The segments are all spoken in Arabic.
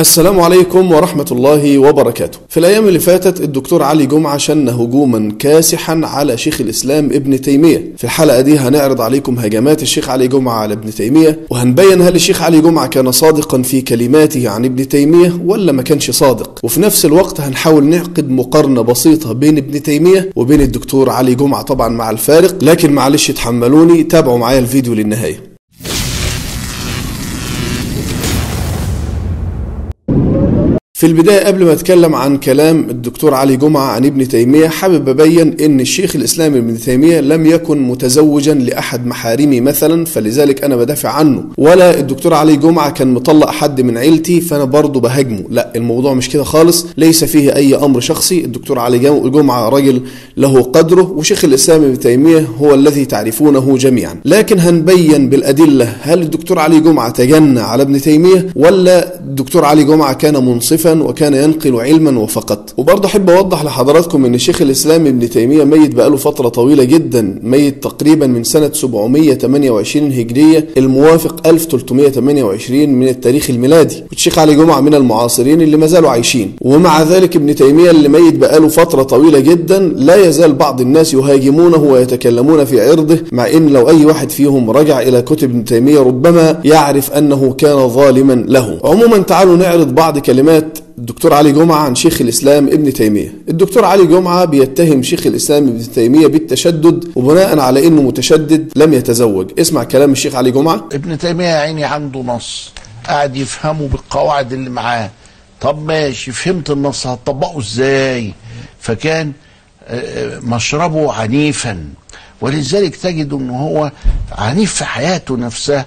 السلام عليكم ورحمة الله وبركاته. في الأيام اللي فاتت الدكتور علي جمعة شن هجوما كاسحا على شيخ الإسلام ابن تيمية. في الحلقة دي هنعرض عليكم هجمات الشيخ علي جمعة على ابن تيمية وهنبين هل الشيخ علي جمعة كان صادقا في كلماته عن ابن تيمية ولا ما كانش صادق. وفي نفس الوقت هنحاول نعقد مقارنة بسيطة بين ابن تيمية وبين الدكتور علي جمعة طبعا مع الفارق لكن معلش تحملوني تابعوا معايا الفيديو للنهاية. في البداية قبل ما أتكلم عن كلام الدكتور علي جمعة عن ابن تيمية حابب أبين إن الشيخ الاسلام ابن تيمية لم يكن متزوجا لأحد محارمي مثلا فلذلك أنا بدافع عنه. ولا الدكتور علي جمعة كان مطلق حد من عيلتي فأنا برضه بهاجمه. لا الموضوع مش كده خالص. ليس فيه أي أمر شخصي. الدكتور علي جمعة راجل له قدره وشيخ الاسلام ابن تيمية هو الذي تعرفونه جميعا. لكن هنبين بالأدلة هل الدكتور علي جمعة تجنى على ابن تيمية ولا الدكتور علي جمعة كان منصفا وكان ينقل علما وفقط. وبرضه أحب أوضح لحضراتكم إن شيخ الإسلام ابن تيمية ميت بقاله فترة طويلة جدا ميت تقريبا من سنة 728 هجرية الموافق 1328 من التاريخ الميلادي. والشيخ علي جمعة من المعاصرين اللي ما زالوا عايشين. ومع ذلك ابن تيمية اللي ميت بقاله فترة طويلة جدا لا يزال بعض الناس يهاجمونه ويتكلمون في عرضه مع إن لو أي واحد فيهم رجع إلى كتب ابن تيمية ربما يعرف أنه كان ظالما له. عموما تعالوا نعرض بعض كلمات الدكتور علي جمعة عن شيخ الإسلام ابن تيمية. الدكتور علي جمعة بيتهم شيخ الإسلام ابن تيمية بالتشدد وبناء على أنه متشدد لم يتزوج. اسمع كلام الشيخ علي جمعة. ابن تيمية عيني عنده نص. قاعد يفهمه بالقواعد اللي معاه. طب ماشي فهمت النص هتطبقه إزاي؟ فكان مشربه عنيفا. ولذلك تجد إن هو عنيف في حياته نفسها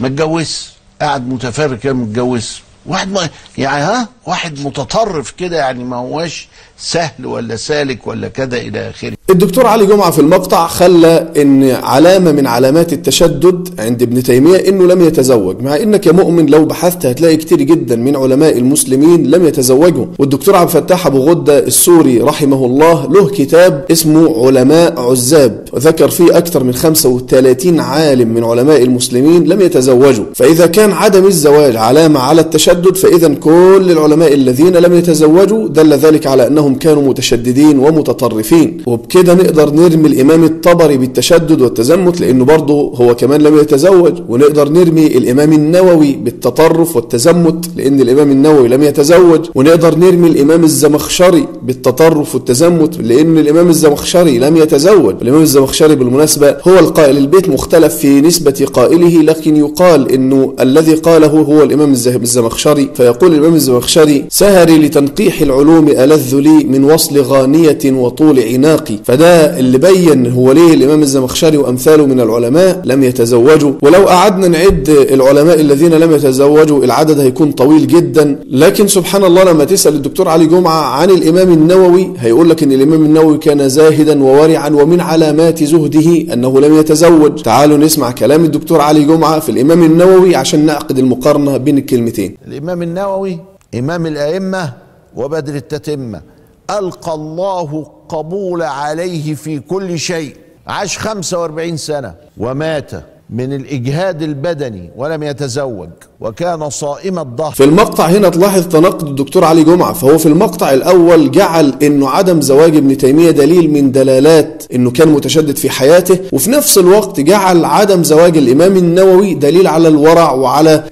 ما اتجوزش قاعد متفرج كده متجوز. واحد ما يعني ها؟ واحد متطرف كده يعني ما هواش سهل ولا سالك ولا كذا إلى آخره. الدكتور علي جمعة في المقطع خلى إن علامة من علامات التشدد عند ابن تيمية إنه لم يتزوج مع إنك يا مؤمن لو بحثت هتلاقي كتير جدا من علماء المسلمين لم يتزوجوا. والدكتور عبد الفتاح أبو غدة السوري رحمه الله له كتاب اسمه علماء عزاب ذكر فيه أكثر من 35 عالم من علماء المسلمين لم يتزوجوا. فإذا كان عدم الزواج علامة على التشدد فاذا كل العلماء الذين لم يتزوجوا دل ذلك على إنهم كانوا متشددين ومتطرفين. وبكده نقدر نرمي الإمام الطبري بالتشدد والتزمت لأنه برضه هو كمان لم يتزوج. ونقدر نرمي الإمام النووي بالتطرف والتزمت لأن الإمام النووي لم يتزوج. ونقدر نرمي الإمام الزمخشري بالتطرف والتزمت لأن الإمام الزمخشري لم يتزوج. الإمام الزمخشري بالمناسبة هو القائل البيت مختلف في نسبة قائله لكن يقال إنه الذي قاله هو الإمام الزمخشري. فيقول الإمام الزمخشري سهري لتنقيح العلوم ألذ لي من وصل غانية وطول عناقي فده اللي بين هو ليه الإمام الزمخشري وأمثاله من العلماء لم يتزوجوا. ولو قعدنا نعد العلماء الذين لم يتزوجوا العدد هيكون طويل جدا. لكن سبحان الله لما تسأل الدكتور علي جمعة عن الإمام النووي هيقول لك إن الإمام النووي كان زاهدا وورعا ومن علامات زهده أنه لم يتزوج. تعالوا نسمع كلام الدكتور علي جمعة في الإمام النووي عشان نعقد المقارنة بين الكلمتين. الإمام النووي إمام الأئمة وبدر التتمة. ألقى الله قبول عليه في كل شيء. عاش 45 سنة ومات من الإجهاد البدني ولم يتزوج. وكان صائم الظهر في المقطع هنا تلاحظ تناقض الدكتور علي جمعة فهو في المقطع الأول جعل أنه عدم زواج ابن تيمية دليل من دلالات أنه كان متشدد في حياته وفي نفس الوقت جعل عدم زواج الإمام النووي دليل على الورع وعلى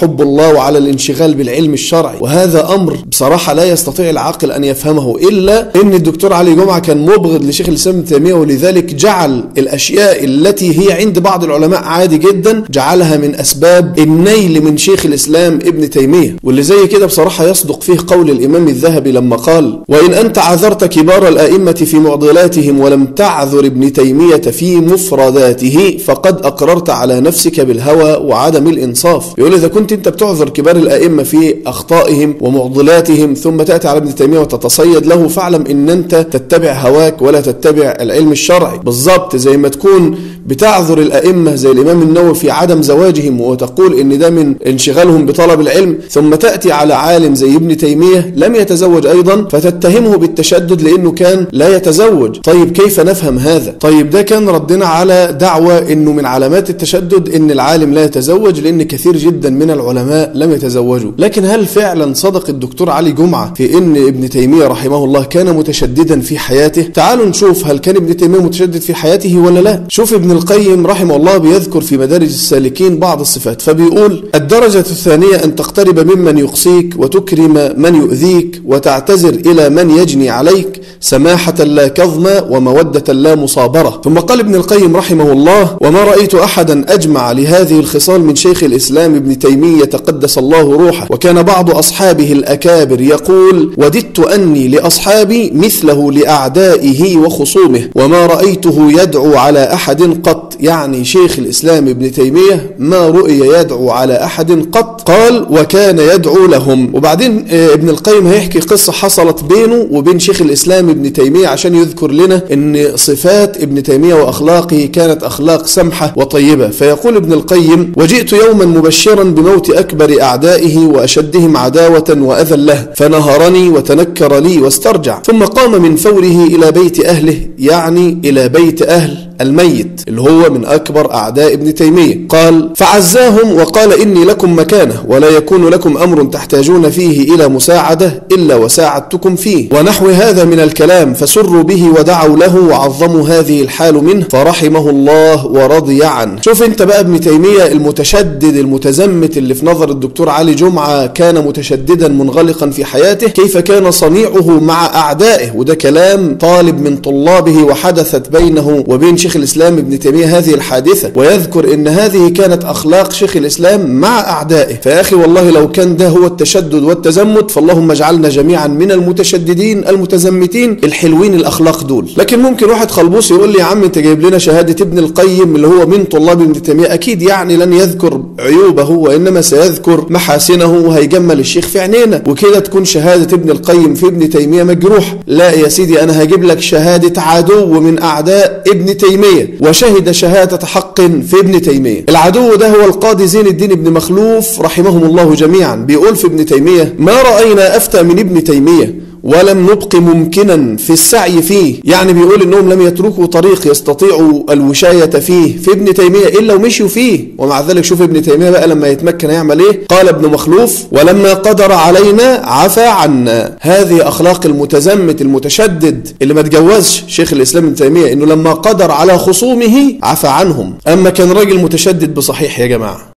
حب الله وعلى الانشغال بالعلم الشرعي. وهذا أمر بصراحة لا يستطيع العاقل أن يفهمه إلا أن الدكتور علي جمعة كان مبغض لشيخ الإسلام ابن تيمية ولذلك جعل الأشياء التي هي عند بعض العلماء عادي جدا جعلها من أسباب النيل من شيخ الإسلام ابن تيمية واللي زي كده بصراحة يصدق فيه قول الإمام الذهبي لما قال وإن أنت عذرت كبار الآئمة في معضلاتهم ولم تعذر ابن تيمية في مفرداته فقد أقررت على نفسك بالهوى وعدم الإنصاف. يقول إذا كنت أنت بتعذر كبار الآئمة في أخطائهم ومعضلاتهم ثم تأتي على ابن تيمية وتتصيد له فاعلم إن أنت تتبع هواك ولا تتبع العلم الشرعي. بالظبط زي ما تكون بتعذر الأئمة زي الإمام النووي في عدم زواجهم وتقول إن ده من انشغالهم بطلب العلم ثم تأتي على عالم زي ابن تيمية لم يتزوج أيضا فتتهمه بالتشدد لأنه كان لا يتزوج. طيب كيف نفهم هذا؟ طيب ده كان ردنا على دعوة إنه من علامات التشدد إن العالم لا يتزوج لأن كثير جدا من العلماء لم يتزوجوا. لكن هل فعلا صدق الدكتور علي جمعة في إن ابن تيمية رحمه الله كان متشددا في حياته؟ تعالوا نشوف هل كان ابن تيمية متشدد في حياته ولا لا. شوف ابن القيم رحمه الله بيذكر في مدارج السالكين بعض الصفات فبيقول الدرجة الثانية أن تقترب ممن يقصيك وتكرم من يؤذيك وتعتذر إلى من يجني عليك سماحة لا كظمة ومودة لا مصابرة. ثم قال ابن القيم رحمه الله وما رأيت أحدا أجمع لهذه الخصال من شيخ الإسلام ابن تيمية تقدس الله روحه. وكان بعض أصحابه الأكابر يقول وددت أني لأصحابي مثله لأعدائه وخصومه وما رأيته يدعو على أحد قط. يعني شيخ الإسلام ابن تيمية ما رؤي يدعو على أحد قط قال وكان يدعو لهم. وبعدين آه، ابن القيم هيحكي قصة حصلت بينه وبين شيخ الإسلام ابن تيمية عشان يذكر لنا أن صفات ابن تيمية وأخلاقه كانت أخلاق سمحة وطيبة. فيقول ابن القيم وجئت يوما مبشرا بموت أكبر أعدائه وأشدهم عداوة وأذى له فنهرني وتنكر لي واسترجع. ثم قام من فوره إلى بيت أهله يعني إلى بيت أهل الميت اللي هو من أكبر أعداء ابن تيمية. قال فعزاهم وقال إني لكم مكانة ولا يكون لكم أمر تحتاجون فيه إلى مساعدة إلا وساعدتكم فيه. ونحو هذا من الكلام فسروا به ودعوا له وعظموا هذه الحال منه فرحمه الله ورضي عنه. شوف أنت بقى ابن تيمية المتشدد المتزمت اللي في نظر الدكتور علي جمعة كان متشددا منغلقا في حياته كيف كان صنيعه مع أعدائه؟ وده كلام طالب من طلابه وحدثت بينه وبين شيخ الإسلام ابن تيمية هذه الحادثة ويذكر إن هذه كانت أخلاق شيخ الإسلام مع أعدائه. فيا أخي والله لو كان ده هو التشدد والتزمت فاللهم اجعلنا جميعا من المتشددين المتزمتين الحلوين الأخلاق دول. لكن ممكن واحد خلبوس يقول لي يا عم أنت جايب لنا شهادة ابن القيم اللي هو من طلاب ابن تيمية؟ أكيد يعني لن يذكر عيوبه وإنما سيذكر محاسنه وهيجمل الشيخ في عينينا. وكده تكون شهادة ابن القيم في ابن تيمية مجروح. لا يا سيدي أنا هجيب لك شهادة عدو من أعداء ابن تيمية. وشهد شهادة حق في ابن تيمية. العدو ده هو القاضي زين الدين ابن مخلوف رحمهم الله جميعا بيقول في ابن تيمية ما رأينا أفتى من ابن تيمية؟ ولم نبق ممكنا في السعي فيه. يعني بيقول إنهم لم يتركوا طريق يستطيعوا الوشاية فيه في ابن تيمية إلا ومشوا فيه. ومع ذلك شوف ابن تيمية بقى لما يتمكن يعمل إيه؟ قال ابن مخلوف ولما قدر علينا عفى عنا. هذه أخلاق المتزمت المتشدد اللي ما تجوزش شيخ الإسلام ابن تيمية إنه لما قدر على خصومه عفى عنهم. أما كان راجل متشدد بصحيح يا جماعة.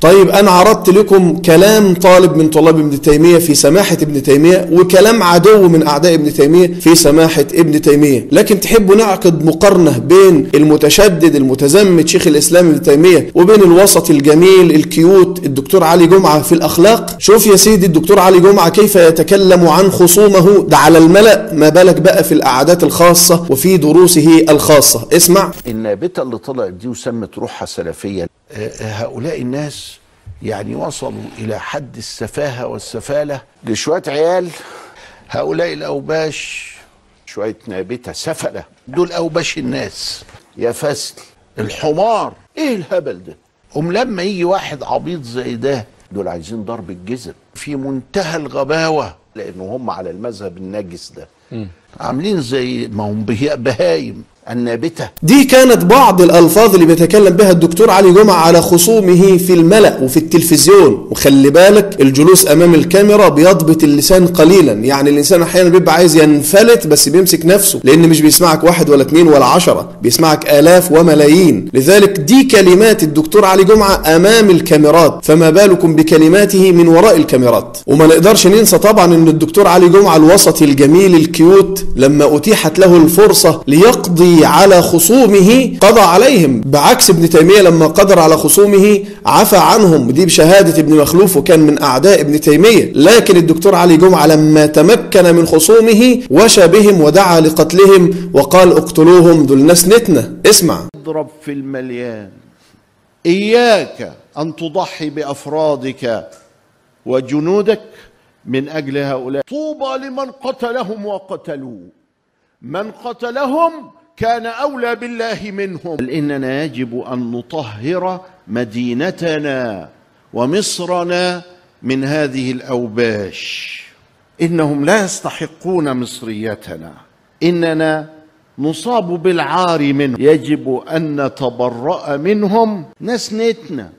طيب أنا عرضت لكم كلام طالب من طلاب ابن تيمية في سماحة ابن تيمية وكلام عدو من أعداء ابن تيمية في سماحة ابن تيمية. لكن تحبوا نعقد مقارنة بين المتشدد المتزمت شيخ الإسلام ابن تيمية وبين الوسط الجميل الكيوت الدكتور علي جمعة في الأخلاق؟ شوف يا سيدي الدكتور علي جمعة كيف يتكلم عن خصومه ده على الملأ ما بالك بقى في الأعداد الخاصة وفي دروسه الخاصة. اسمع. النابته اللي طلعت دي وسمت روحها سلفية آه، هؤلاء الناس يعني وصلوا إلى حد السفاهة والسفالة لشوية عيال. هؤلاء الأوباش شوية نابتة سفلة. دول أوباش الناس. يا فسل الحمار. إيه الهبل ده؟ قوم لما يجي واحد عبيط زي ده دول عايزين ضرب الجزم. في منتهى الغباوة. لأنه هم على المذهب النجس ده. عاملين زي ما هم بهايم. النابتة. دي كانت بعض الألفاظ اللي بيتكلم بها الدكتور علي جمعة على خصومه في الملأ وفي التلفزيون. وخلي بالك الجلوس أمام الكاميرا بيضبط اللسان قليلا. يعني الإنسان أحيانا بيبقى عايز ينفلت بس بيمسك نفسه لأن مش بيسمعك واحد ولا اتنين ولا عشرة. بيسمعك آلاف وملايين. لذلك دي كلمات الدكتور علي جمعة أمام الكاميرات. فما بالكم بكلماته من وراء الكاميرات. وما نقدرش ننسى طبعا أن الدكتور علي جمعة الوسطي الجميل الكيوت لما أتيحت له الفرصة ليقضي على خصومه قضى عليهم. بعكس ابن تيمية لما قدر على خصومه عفى عنهم. دي بشهادة ابن مخلوف وكان من أعداء ابن تيمية. لكن الدكتور علي جمعة لما تمكن من خصومه وشى بهم ودعا لقتلهم وقال اقتلوهم دول ناس نتنة اسمع. اضرب في المليان. إياك أن تضحي بأفرادك وجنودك من أجل هؤلاء. طوبى لمن قتلهم وقتلوه من قتلهم كان أولى بالله منهم. بل إننا يجب أن نطهر مدينتنا ومصرنا من هذه الأوباش. إنهم لا يستحقون مصريتنا. إننا نصاب بالعار منهم. يجب أن نتبرأ منهم. ناس نتنا.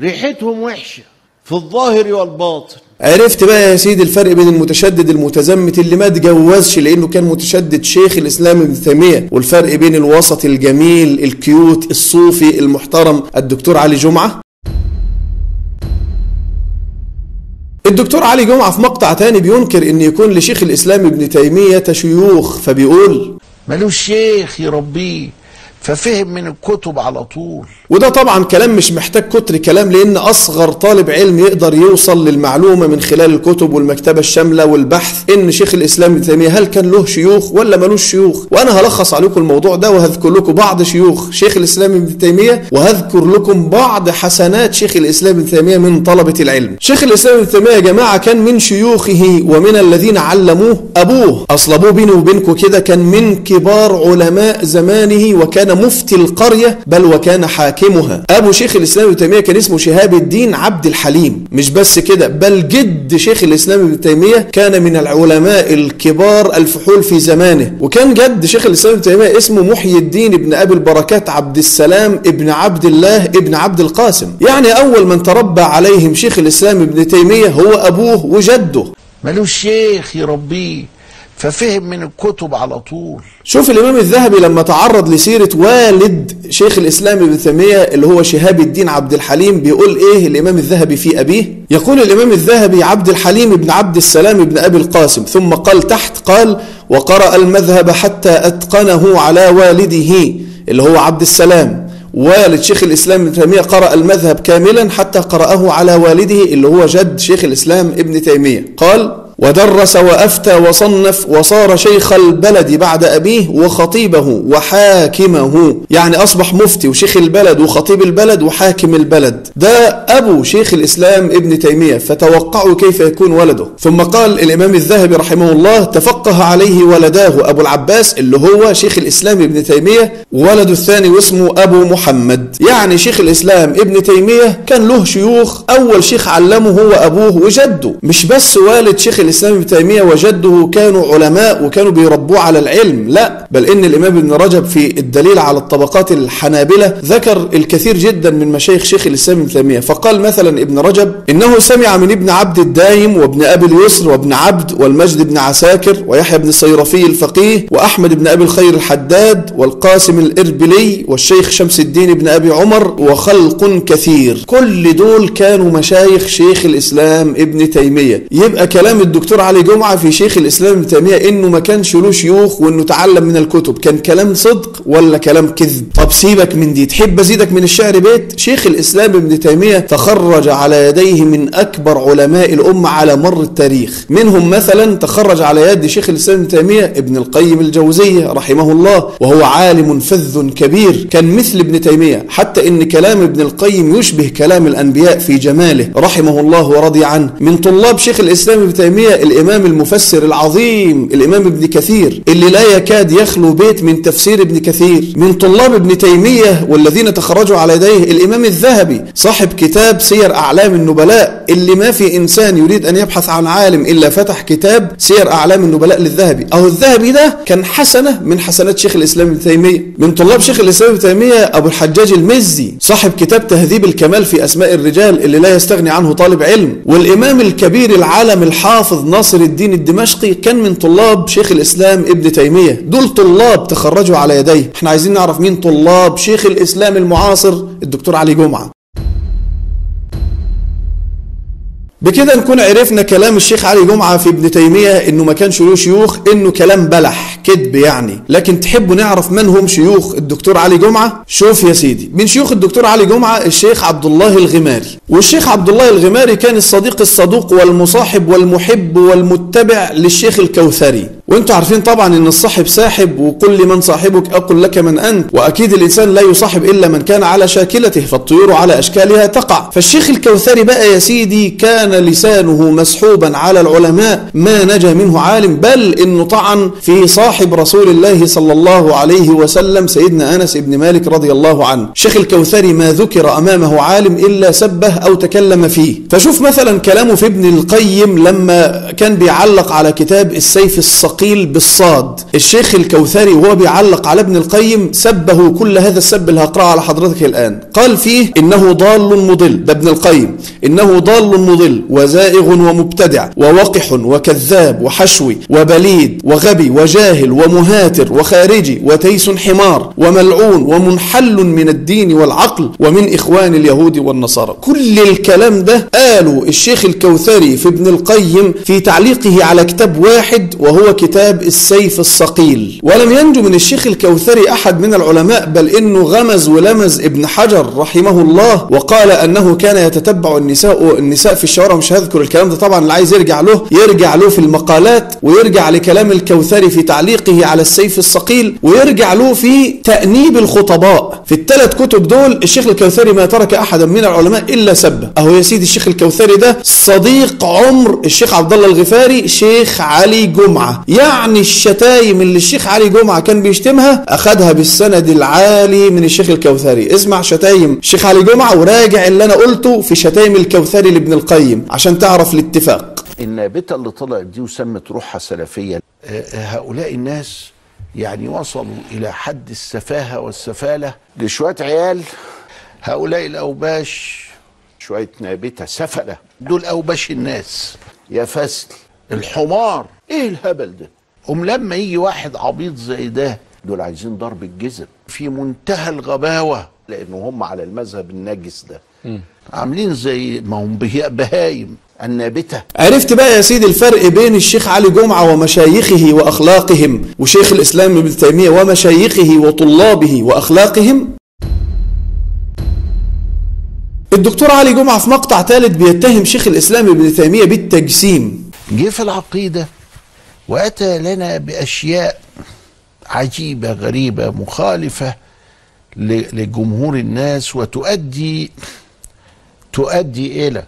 ريحتهم وحشة. في الظاهر والباطن. عرفت بقى يا سيدي الفرق بين المتشدد المتزمت اللي ما اتجوزش لأنه كان متشدد شيخ الإسلام ابن تيمية والفرق بين الوسط الجميل الكيوت الصوفي المحترم الدكتور علي جمعة. الدكتور علي جمعة في مقطع تاني بينكر إن يكون لشيخ الإسلام ابن تيمية شيوخ فبيقول ملوش شيخ يربيه ففهم من الكتب على طول. وده طبعا كلام مش محتاج كتر كلام لأن أصغر طالب علم يقدر يوصل للمعلومة من خلال الكتب والمكتبة الشاملة والبحث. إن شيخ الإسلام ابن تيمية هل كان له شيوخ ولا ملوش شيوخ؟ وأنا هلخص عليكم الموضوع ده وهذكر لكم بعض شيوخ شيخ الإسلام ابن تيمية وهذكر لكم بعض حسنات شيخ الإسلام ابن تيمية من طلبة العلم. شيخ الإسلام ابن تيمية يا جماعة كان من شيوخه ومن الذين علموه أبوه. أصل أبوه بيني وبينكم كده كان من كبار علماء زمانه وكان مفتي القرية بل وكان حاكم حاكمها. أبو شيخ الإسلام ابن تيمية كان اسمه شهاب الدين عبد الحليم. مش بس كده بل جد شيخ الإسلام ابن تيمية كان من العلماء الكبار الفحول في زمانه. وكان جد شيخ الإسلام ابن تيمية اسمه محي الدين ابن أبي البركات عبد السلام ابن عبد الله ابن عبد القاسم. يعني أول من تربى عليهم شيخ الإسلام ابن تيمية هو أبوه وجده. ملوش شيخ يربيه ففهم من الكتب على طول. شوف الإمام الذهبي لما تعرض لسيرة والد شيخ الإسلام ابن تيمية اللي هو شهاب الدين عبد الحليم بيقول إيه الإمام الذهبي في أبيه؟ يقول الإمام الذهبي عبد الحليم بن عبد السلام بن أبي القاسم ثم قال تحت قال وقرأ المذهب حتى أتقنه على والده اللي هو عبد السلام. والد شيخ الإسلام ابن تيمية قرأ المذهب كاملا حتى قرأه على والده اللي هو جد شيخ الإسلام ابن تيمية. قال ودرس وأفتى وصنف وصار شيخ البلد بعد أبيه وخطيبه وحاكمه. يعني أصبح مفتي وشيخ البلد وخطيب البلد وحاكم البلد. ده أبو شيخ الإسلام ابن تيمية فتوقعوا كيف يكون ولده. ثم قال الإمام الذهبي رحمه الله تفقه عليه ولداه أبو العباس اللي هو شيخ الإسلام ابن تيمية وولده الثاني واسمه أبو محمد. يعني شيخ الإسلام ابن تيمية كان له شيوخ أول شيخ علمه هو أبوه وجده. مش بس والد شيخ الإسلام ابن تيمية وجده كانوا علماء وكانوا بيربوه على العلم. لا بل إن الإمام ابن رجب في الدليل على الطبقات الحنابلة ذكر الكثير جدا من مشايخ شيخ الإسلام ابن تيمية. فقال مثلا ابن رجب إنه سمع من ابن عبد الدايم وابن أبي اليسر وابن عبد والمجد بن عساكر ويحيى بن الصيرفي الفقيه وأحمد بن أبي الخير الحداد والقاسم الإربلي والشيخ شمس الدين بن أبي عمر وخلق كثير. كل دول كانوا مشايخ شيخ الإسلام ابن تيمية. يبقى كلام الدكتور علي جمعة في شيخ الإسلام ابن تيمية إنه ما كانش له شيوخ وإنه تعلم من الكتب. كان كلام صدق ولا كلام كذب؟ طب سيبك من دي. تحب أزيدك من الشعر بيت؟ شيخ الإسلام ابن تيمية تخرج على يديه من أكبر علماء الأمة على مر التاريخ. منهم مثلا تخرج على يد شيخ الإسلام ابن تيمية ابن القيم الجوزية رحمه الله وهو عالم فذ كبير. كان مثل ابن تيمية حتى إن كلام ابن القيم يشبه كلام الأنبياء في جماله رحمه الله ورضي عنه. من طلاب شيخ الإسلام ابن تيمية الإمام المفسر العظيم الإمام ابن كثير اللي لا يكاد يخلو بيت من تفسير ابن كثير من طلاب ابن تيمية والذين تخرجوا على يديه الإمام الذهبي صاحب كتاب سير أعلام النبلاء اللي ما في إنسان يريد أن يبحث عن عالم إلا فتح كتاب سير أعلام النبلاء للذهبي. أهو الذهبي ده كان حسنة من حسنات شيخ الإسلام ابن تيمية. من طلاب شيخ الإسلام ابن تيمية أبو الحجاج المزي صاحب كتاب تهذيب الكمال في أسماء الرجال اللي لا يستغني عنه طالب علم. والإمام الكبير العالم الحافظ ناصر الدين الدمشقي كان من طلاب شيخ الإسلام ابن تيمية. دول طلاب تخرجوا على يديه إحنا عايزين نعرف مين طلاب شيخ الإسلام المعاصر؟ الدكتور علي جمعة. بكده نكون عرفنا كلام الشيخ علي جمعة في ابن تيمية إنه ما كانش له شيوخ إنه كلام بلح كذب يعني. لكن تحبوا نعرف من هم شيوخ الدكتور علي جمعة؟ شوف يا سيدي من شيوخ الدكتور علي جمعة الشيخ عبد الله الغماري. والشيخ عبد الله الغماري كان الصديق الصدوق والمصاحب والمحب والمتبع للشيخ الكوثري. وانتوا عارفين طبعا إن الصاحب ساحب وقل لمن صاحبك أقل لك من أنت وأكيد الإنسان لا يصاحب إلا من كان على شاكلته فالطيور على أشكالها تقع. فالشيخ الكوثري بقى يا سيدي كان لسانه مسحوبا على العلماء ما نجا منه عالم بل إنه طعن في صاحب رسول الله صلى الله عليه وسلم سيدنا أنس بن مالك رضي الله عنه. الشيخ الكوثري ما ذكر أمامه عالم إلا سبه أو تكلم فيه. فشوف مثلا كلامه في ابن القيم لما كان بيعلق على كتاب السيف الصقيل بالصاد. الشيخ الكوثري وهو بيعلق على ابن القيم سبه كل هذا السب اللي هقرأه على حضرتك الآن. قال فيه إنه ضال مضل. ده ابن القيم. إنه ضال مضل وزائغ ومبتدع ووقح وكذاب وحشوي وبليد وغبي وجاهل ومهاتر وخارجي وتيس حمار وملعون ومنحل من الدين والعقل ومن إخوان اليهود والنصارى. كل الكلام ده قالوا الشيخ الكوثري في ابن القيم في تعليقه على كتاب واحد وهو كتاب السيف الصقيل. ولم ينجو من الشيخ الكوثري أحد من العلماء بل إنه غمز ولمز ابن حجر رحمه الله وقال أنه كان يتتبع النساء النساء في الشوارع مش هذكر الكلام ده طبعا اللي عايز يرجع له يرجع له في المقالات ويرجع لكلام الكوثري في تعليقه على السيف الصقيل ويرجع له في تأنيب الخطيب. في الثلاث كتب دول الشيخ الكوثري ما ترك احدا من العلماء إلا سبه أهو يا سيدي الشيخ الكوثري ده صديق عمر الشيخ عبد الله الغماري شيخ علي جمعة. يعني الشتايم اللي الشيخ علي جمعة كان بيشتمها اخذها بالسند العالي من الشيخ الكوثري. اسمع شتايم الشيخ علي جمعة وراجع اللي أنا قلته في شتايم الكوثري لابن القيم عشان تعرف الاتفاق. النابته اللي طلعت دي وسمت روحها سلفية آه، هؤلاء الناس يعني وصلوا إلى حد السفاهة والسفالة لشوية عيال. هؤلاء الأوباش شوية نابتة سفلة دول أوباش الناس. يا فاشل الحمار. إيه الهبل ده؟ ام لما يجي واحد عبيط زي ده دول عايزين ضرب الجزم. في منتهى الغباوة لأنه هم على المذهب النجس ده. عاملين زي ما هم بهايم النابتة. عرفت بقى يا سيدي الفرق بين الشيخ علي جمعة ومشايخه وأخلاقهم وشيخ الإسلام ابن تيمية ومشايخه وطلابه وأخلاقهم؟ الدكتور علي جمعة في مقطع ثالث بيتهم شيخ الإسلام ابن تيمية بالتجسيم. جه في العقيدة وأتى لنا بأشياء عجيبة غريبة مخالفة ل- لجمهور الناس وتؤدي تؤدي إلى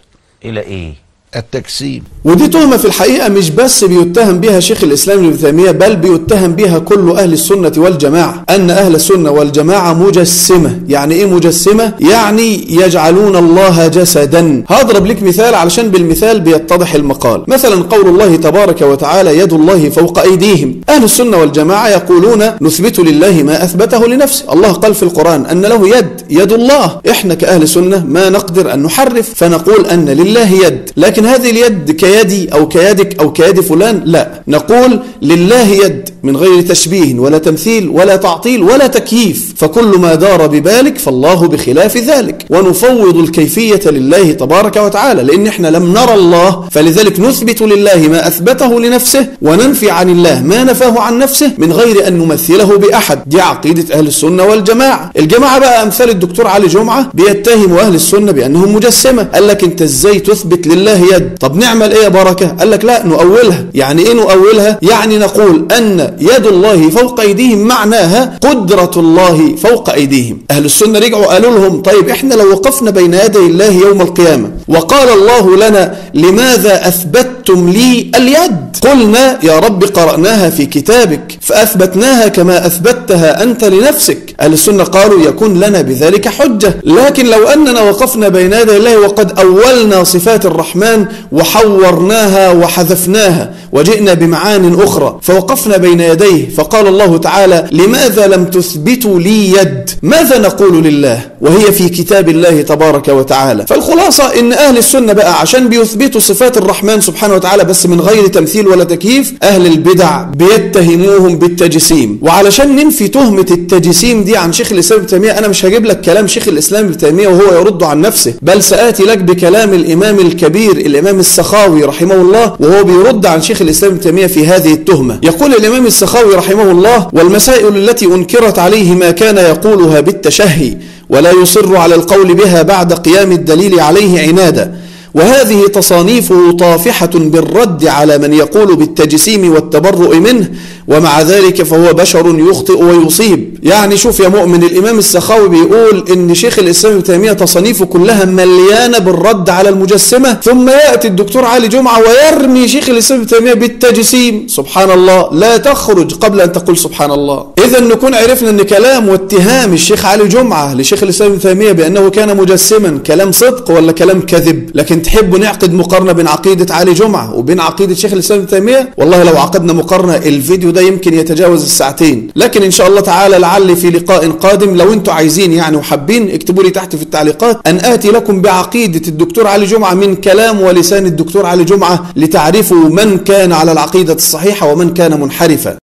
إلى إيه؟ التجسيم ودي تهمة في الحقيقة مش بس بيتهم بها شيخ الإسلام ابن تيمية بل بيتهم بها كل أهل السنة والجماعة أن أهل السنة والجماعة مجسمة. يعني إيه مجسمة؟ يعني يجعلون الله جسدا. هضرب لك مثال علشان بالمثال بيتضح المقال. مثلا قول الله تبارك وتعالى يد الله فوق أيديهم. أهل السنة والجماعة يقولون نثبت لله ما أثبته لنفسه. الله قال في القرآن أن له يد يد الله. إحنا كأهل سنة ما نقدر أن نحرف فنقول أن لله يد. لكن هذه اليد كيدي أو كيدك أو كيد فلان؟ لا. نقول لله يد. من غير تشبيه ولا تمثيل ولا تعطيل ولا تكييف. فكل ما دار ببالك فالله بخلاف ذلك. ونفوض الكيفية لله تبارك وتعالى لأن إحنا لم نرى الله فلذلك نثبت لله ما أثبته لنفسه وننفي عن الله ما نفاه عن نفسه من غير أن نمثله بأحد. دي عقيدة أهل السنة والجماعة. الجماعة بقى أمثال الدكتور علي جمعة بيتهموا أهل السنة بأنهم مجسمة. قال لك أنت إزاي تثبت لله يد؟ طب نعمل إيه يا بركة؟ قال لك لا نؤولها. يعني إيه نؤولها؟ يعني نقول أن يد الله فوق أيديهم معناها قدرة الله فوق أيديهم. أهل السنة رجعوا قالوا لهم طيب إحنا لو وقفنا بين يدي الله يوم القيامة وقال الله لنا لماذا أثبتم لي اليد؟ قلنا يا رب قرأناها في كتابك. فأثبتناها كما أثبتها أنت لنفسك. أهل السنة قالوا يكون لنا بذلك حجة. لكن لو أننا وقفنا بين يدي الله وقد أولنا صفات الرحمن وحورناها وحذفناها وجئنا بمعان أخرى فوقفنا بين يديه فقال الله تعالى لماذا لم تثبتوا لي يد؟ ماذا نقول لله؟ وهي في كتاب الله تبارك وتعالى. فالخلاصة إن أهل السنة بقى عشان بيثبتوا صفات الرحمن سبحانه وتعالى بس من غير تمثيل ولا تكييف أهل البدع بيتهموهم بالتجسيم. وعلشان ننفي تهمة التجسيم دي عن شيخ الإسلام ابن تيمية أنا مش هجيب لك كلام شيخ الإسلام ابن تيمية وهو يرد عن نفسه. بل سآتي لك بكلام الإمام الكبير الإمام السخاوي رحمه الله وهو بيرد عن شيخ الإسلام ابن تيمية في هذه التهمة. يقول الإمام السخاوي رحمه الله والمسائل التي أنكرت عليه ما كان يقولها بالتشهي ولا يصر على القول بها بعد قيام الدليل عليه عنادا وهذه تصانيفه طافحة بالرد على من يقول بالتجسيم والتبرؤ منه ومع ذلك فهو بشر يخطئ ويصيب. يعني شوف يا مؤمن الإمام السخاوي بيقول إن شيخ الإسلام ابن تيمية تصانيفه كلها مليانة بالرد على المجسمة. ثم يأتي الدكتور علي جمعة ويرمي شيخ الإسلام ابن تيمية بالتجسيم. سبحان الله لا تخرج قبل أن تقول سبحان الله. إذا نكون عرفنا أن كلام واتهام الشيخ علي جمعة لشيخ الإسلام ابن تيمية بأنه كان مجسما كلام صدق ولا كلام كذب؟ لكن تحبوا نعقد مقارنة بين عقيدة علي جمعة وبين عقيدة شيخ الإسلام ابن تيمية؟ والله لو عقدنا مقارنة الفيديو ده يمكن يتجاوز الساعتين. لكن إن شاء الله تعالى لعل في لقاء قادم لو أنتم عايزين يعني وحابين اكتبوا لي تحت في التعليقات أن آتي لكم بعقيدة الدكتور علي جمعة من كلام ولسان الدكتور علي جمعة لتعرفوا من كان على العقيدة الصحيحة ومن كان منحرفا.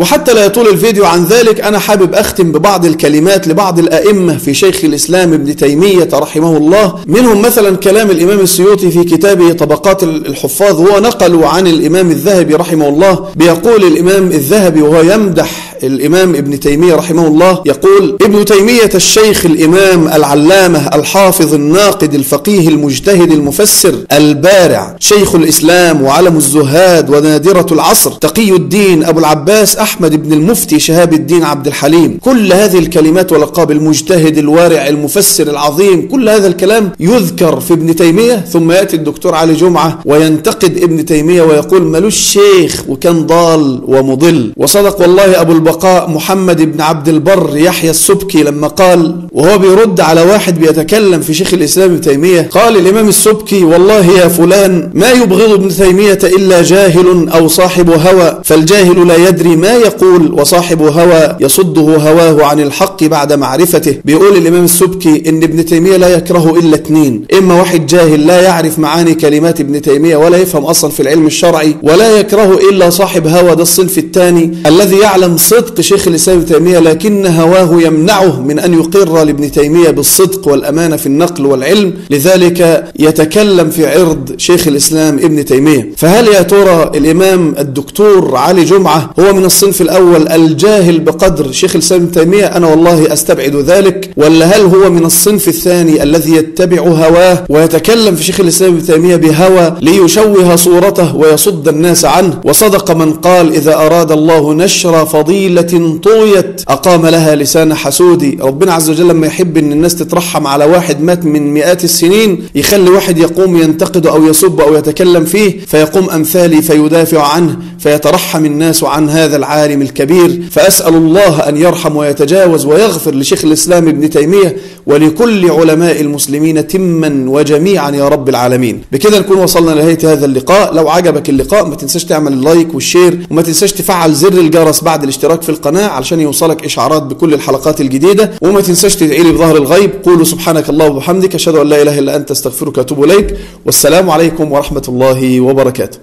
وحتى لا يطول الفيديو عن ذلك أنا حابب أختم ببعض الكلمات لبعض الأئمة في شيخ الإسلام ابن تيمية رحمه الله. منهم مثلا كلام الإمام السيوطي في كتابه طبقات الحفاظ هو نقل عن الإمام الذهبي رحمه الله. بيقول الإمام الذهبي وهو يمدح الإمام ابن تيمية رحمه الله يقول ابن تيمية الشيخ الإمام العلامة الحافظ الناقد الفقيه المجتهد المفسر البارع شيخ الإسلام وعلم الزهاد ونادرة العصر تقي الدين أبو العباس أحمد بن المفتي شهاب الدين عبد الحليم. كل هذه الكلمات ولقاب المجتهد الوارع المفسر العظيم كل هذا الكلام يذكر في ابن تيمية ثم يأتي الدكتور علي جمعة وينتقد ابن تيمية ويقول ملوش شيخ وكان ضال ومضل وصدق والله أبو البقاء محمد بن عبد البر يحيى السبكي لما قال وهو بيرد على واحد بيتكلم في شيخ الإسلام ابن تيمية قال الإمام السبكي والله يا فلان ما يبغض ابن تيمية إلا جاهل أو صاحب هوى فالجاهل لا يدري ما يقول وصاحب هوى يصده هواه عن الحق بعد معرفته. بيقول الإمام السبكي إن ابن تيمية لا يكره إلا اثنين إما واحد جاهل لا يعرف معاني كلمات ابن تيمية ولا يفهم أصلا في العلم الشرعي ولا يكره إلا صاحب هوى ده الصنف الثاني الذي يعلم صدق شيخ الإسلام ابن تيمية لكن هواه يمنعه من أن يقر لابن تيمية بالصدق والأمانة في النقل والعلم. لذلك يتكلم في عرض شيخ الإسلام ابن تيمية. فهل يا ترى الإمام الدكتور علي جمعة هو من الصنف الأول الجاهل بقدر. شيخ الإسلام ابن تيمية أنا والله أستبعد ذلك ولا هل هو من الصنف الثاني الذي يتبع هواه ويتكلم في شيخ الإسلام ابن تيمية بهوى ليشوه صورته ويصد الناس عنه؟ وصدق من قال إذا أراد الله نشر فضيلة طويت أقام لها لسان حسودي. ربنا عز وجل لما يحب أن الناس تترحم على واحد مات من مئات السنين يخلي واحد يقوم ينتقد أو يسب أو يتكلم فيه فيقوم أمثالي فيدافع عنه فيترحم الناس عن هذا العالم. الكبير فأسأل الله أن يرحم ويتجاوز ويغفر لشيخ الإسلام ابن تيمية ولكل علماء المسلمين تما وجميعا يا رب العالمين. بكده نكون وصلنا لنهاية هذا اللقاء. لو عجبك اللقاء ما تنساش تعمل ال like وال share وما تنساش تفعل زر الجرس بعد الاشتراك في القناة علشان يوصلك إشعارات بكل الحلقات الجديدة. وما تنساش تدعي لي بظهر الغيب. قولوا سبحانك اللهم وبحمدك أشهد أن لا إله إلا أنت أستغفرك وأتوب إليك. والسلام عليكم ورحمة الله وبركاته.